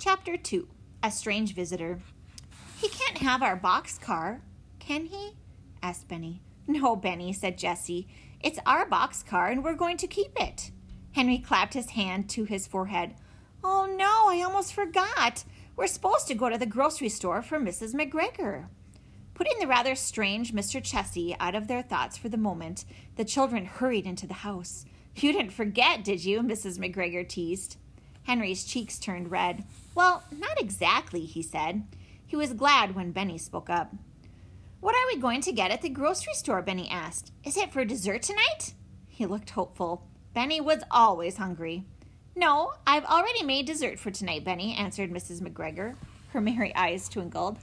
Chapter 2 A Strange Visitor. He can't have our box car, can he? asked Benny. No, Benny, said Jessie. It's our box car and we're going to keep it. Henry clapped his hand to his forehead. Oh no, I almost forgot. We're supposed to go to the grocery store for Mrs. McGregor. Putting the rather strange Mr. Chessy out of their thoughts for the moment, the children hurried into the house. You didn't forget, did you? Mrs. McGregor teased. Henry's cheeks turned red. Well, not exactly, he said. He was glad when Benny spoke up. What are we going to get at the grocery store? Benny asked. Is it for dessert tonight? He looked hopeful. Benny was always hungry. No, I've already made dessert for tonight, Benny, answered Mrs. McGregor. Her merry eyes twinkled.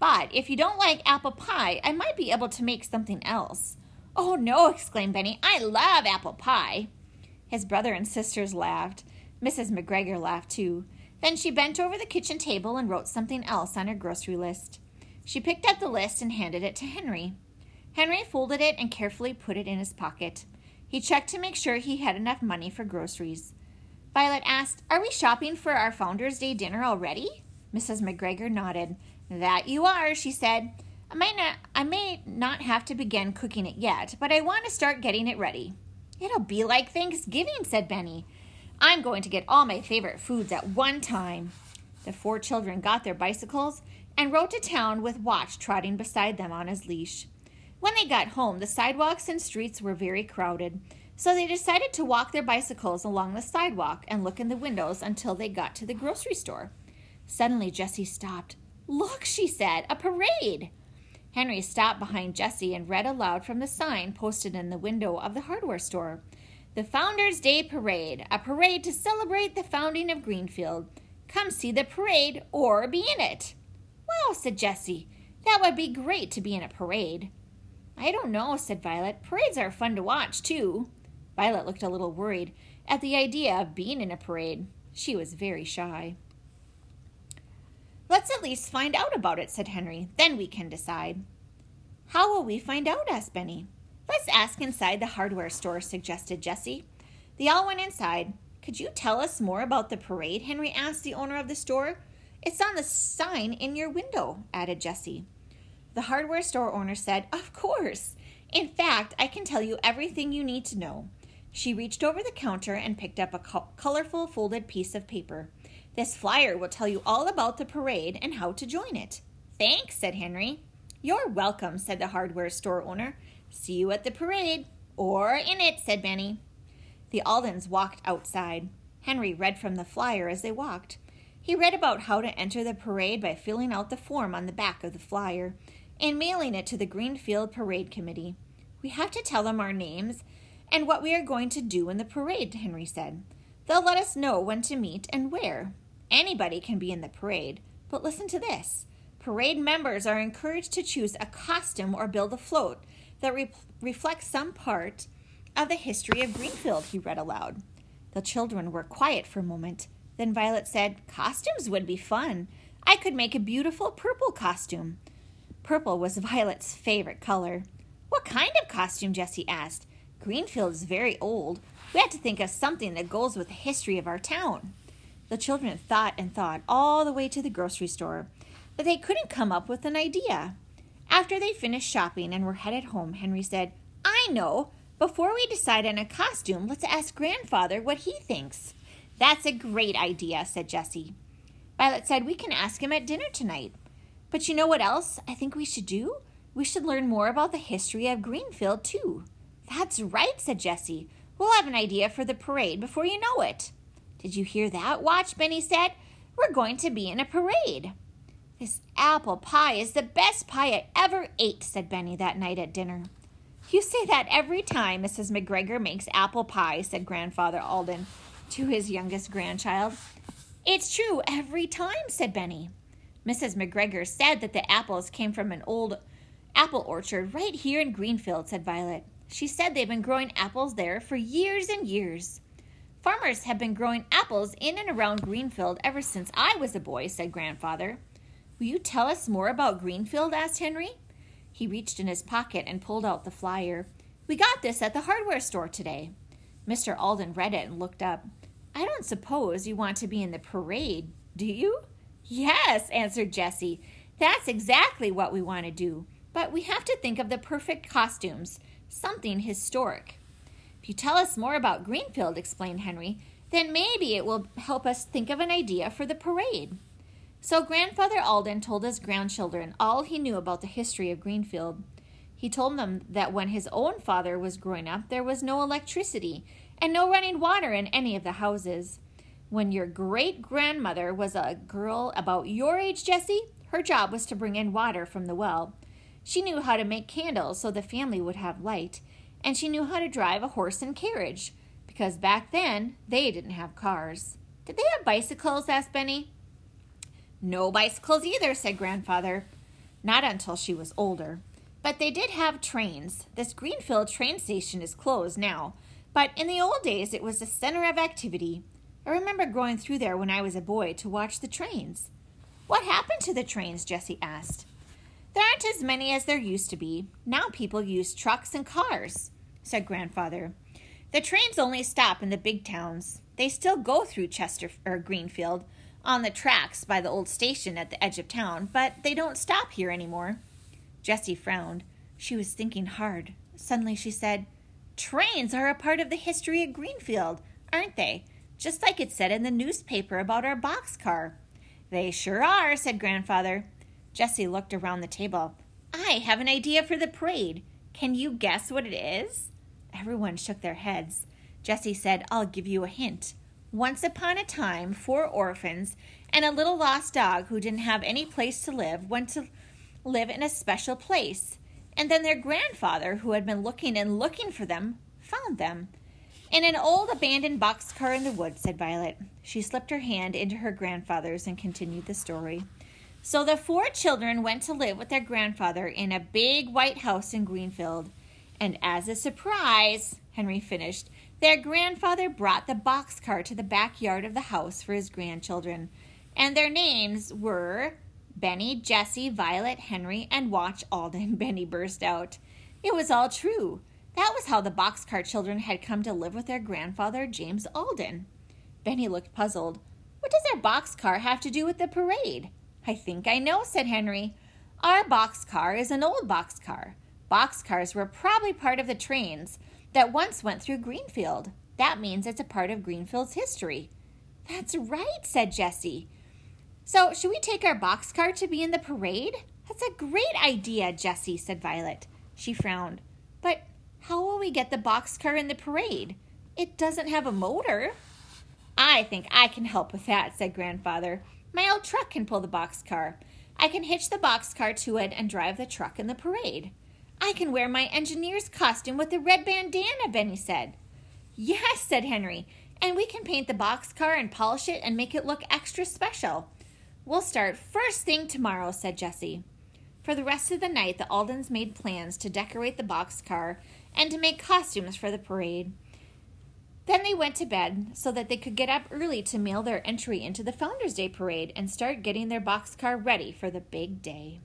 But if you don't like apple pie, I might be able to make something else. Oh, no, exclaimed Benny. I love apple pie. His brother and sisters laughed. Mrs. McGregor laughed too. Then she bent over the kitchen table and wrote something else on her grocery list. She picked up the list and handed it to Henry. Henry folded it and carefully put it in his pocket. He checked to make sure he had enough money for groceries. Violet asked, Are we shopping for our Founders' Day dinner already? Mrs. McGregor nodded. That you are, she said. I might not I may not have to begin cooking it yet, but I want to start getting it ready. It'll be like Thanksgiving, said Benny. I'm going to get all my favorite foods at one time. The four children got their bicycles and rode to town with Watch trotting beside them on his leash. When they got home, the sidewalks and streets were very crowded, so they decided to walk their bicycles along the sidewalk and look in the windows until they got to the grocery store. Suddenly, Jessie stopped. Look, she said, a parade. Henry stopped behind Jessie and read aloud from the sign posted in the window of the hardware store. The Founders' Day Parade, a parade to celebrate the founding of Greenfield. Come see the parade or be in it. Well, said Jessie, that would be great to be in a parade. I don't know, said Violet. Parades are fun to watch, too. Violet looked a little worried at the idea of being in a parade. She was very shy. Let's at least find out about it, said Henry. Then we can decide. How will we find out? asked Benny. Let's ask inside the hardware store, suggested Jessie. They all went inside. Could you tell us more about the parade? Henry asked the owner of the store. It's on the sign in your window, added Jessie. The hardware store owner said, Of course. In fact, I can tell you everything you need to know. She reached over the counter and picked up a co- colorful folded piece of paper. This flyer will tell you all about the parade and how to join it. Thanks, said Henry. You're welcome, said the hardware store owner. See you at the parade. Or in it, said Benny. The Aldens walked outside. Henry read from the flyer as they walked. He read about how to enter the parade by filling out the form on the back of the flyer and mailing it to the Greenfield Parade Committee. We have to tell them our names and what we are going to do in the parade, Henry said. They'll let us know when to meet and where. Anybody can be in the parade, but listen to this. Parade members are encouraged to choose a costume or build a float that re- reflects some part of the history of Greenfield, he read aloud. The children were quiet for a moment. Then Violet said, Costumes would be fun. I could make a beautiful purple costume. Purple was Violet's favorite color. What kind of costume? Jessie asked. Greenfield is very old. We had to think of something that goes with the history of our town. The children thought and thought all the way to the grocery store, but they couldn't come up with an idea. After they finished shopping and were headed home, Henry said, I know. Before we decide on a costume, let's ask Grandfather what he thinks. That's a great idea, said Jessie. Violet said, We can ask him at dinner tonight. But you know what else I think we should do? We should learn more about the history of Greenfield, too. That's right, said Jessie. We'll have an idea for the parade before you know it. Did you hear that? Watch, Benny said. We're going to be in a parade. This apple pie is the best pie I ever ate, said Benny that night at dinner. You say that every time Mrs. McGregor makes apple pie, said Grandfather Alden to his youngest grandchild. It's true every time, said Benny. Mrs. McGregor said that the apples came from an old apple orchard right here in Greenfield, said Violet. She said they've been growing apples there for years and years. Farmers have been growing apples in and around Greenfield ever since I was a boy, said Grandfather. Will you tell us more about Greenfield? asked Henry. He reached in his pocket and pulled out the flyer. We got this at the hardware store today. Mr. Alden read it and looked up. I don't suppose you want to be in the parade, Do you? Yes, answered Jessie. That's exactly what we want to do. But we have to think of the perfect costumes, something historic. If you tell us more about Greenfield, explained Henry, then maybe it will help us think of an idea for the parade. So Grandfather Alden told his grandchildren all he knew about the history of Greenfield. He told them that when his own father was growing up, there was no electricity and no running water in any of the houses. When your great grandmother was a girl about your age, Jessie, her job was to bring in water from the well. She knew how to make candles so the family would have light, and she knew how to drive a horse and carriage, because back then they didn't have cars. Did they have bicycles? asked Benny. No bicycles either, said Grandfather. Not until she was older. But they did have trains. This Greenfield train station is closed now, but in the old days it was the center of activity. I remember going through there when I was a boy to watch the trains. What happened to the trains? Jessie asked. There aren't as many as there used to be. Now people use trucks and cars, said Grandfather. The trains only stop in the big towns. They still go through Chester or Greenfield on the tracks by the old station at the edge of town, but they don't stop here anymore. Jessie frowned. She was thinking hard. Suddenly she said, Trains are a part of the history of Greenfield, aren't they? Just like it said in the newspaper about our boxcar. They sure are, said Grandfather. Jessie looked around the table. I have an idea for the parade. Can you guess what it is? Everyone shook their heads. Jessie said, I'll give you a hint. Once upon a time, four orphans and a little lost dog who didn't have any place to live went to live in a special place. And then their grandfather, who had been looking and looking for them, found them. In an old abandoned boxcar in the woods, said Violet. She slipped her hand into her grandfather's and continued the story. So the four children went to live with their grandfather in a big white house in Greenfield. And as a surprise, Henry finished, their grandfather brought the boxcar to the backyard of the house for his grandchildren. And their names were Benny, Jessie, Violet, Henry, and watch Alden. Benny burst out. It was all true. That was how the boxcar children had come to live with their grandfather, James Alden. Benny looked puzzled. What does our boxcar have to do with the parade? I think I know, said Henry. Our boxcar is an old boxcar. Boxcars were probably part of the trains that once went through Greenfield. That means it's a part of Greenfield's history. That's right, said Jessie. So, should we take our boxcar to be in the parade? That's a great idea, Jessie, said Violet. She frowned. But how will we get the boxcar in the parade? It doesn't have a motor. I think I can help with that, said Grandfather. My old truck can pull the boxcar. I can hitch the boxcar to it and drive the truck in the parade. I can wear my engineer's costume with the red bandana, Benny said. Yes, said Henry, and we can paint the boxcar and polish it and make it look extra special. We'll start first thing tomorrow, said Jessie. For the rest of the night, the Aldens made plans to decorate the boxcar and to make costumes for the parade. Then they went to bed so that they could get up early to mail their entry into the Founders Day parade and start getting their boxcar ready for the big day.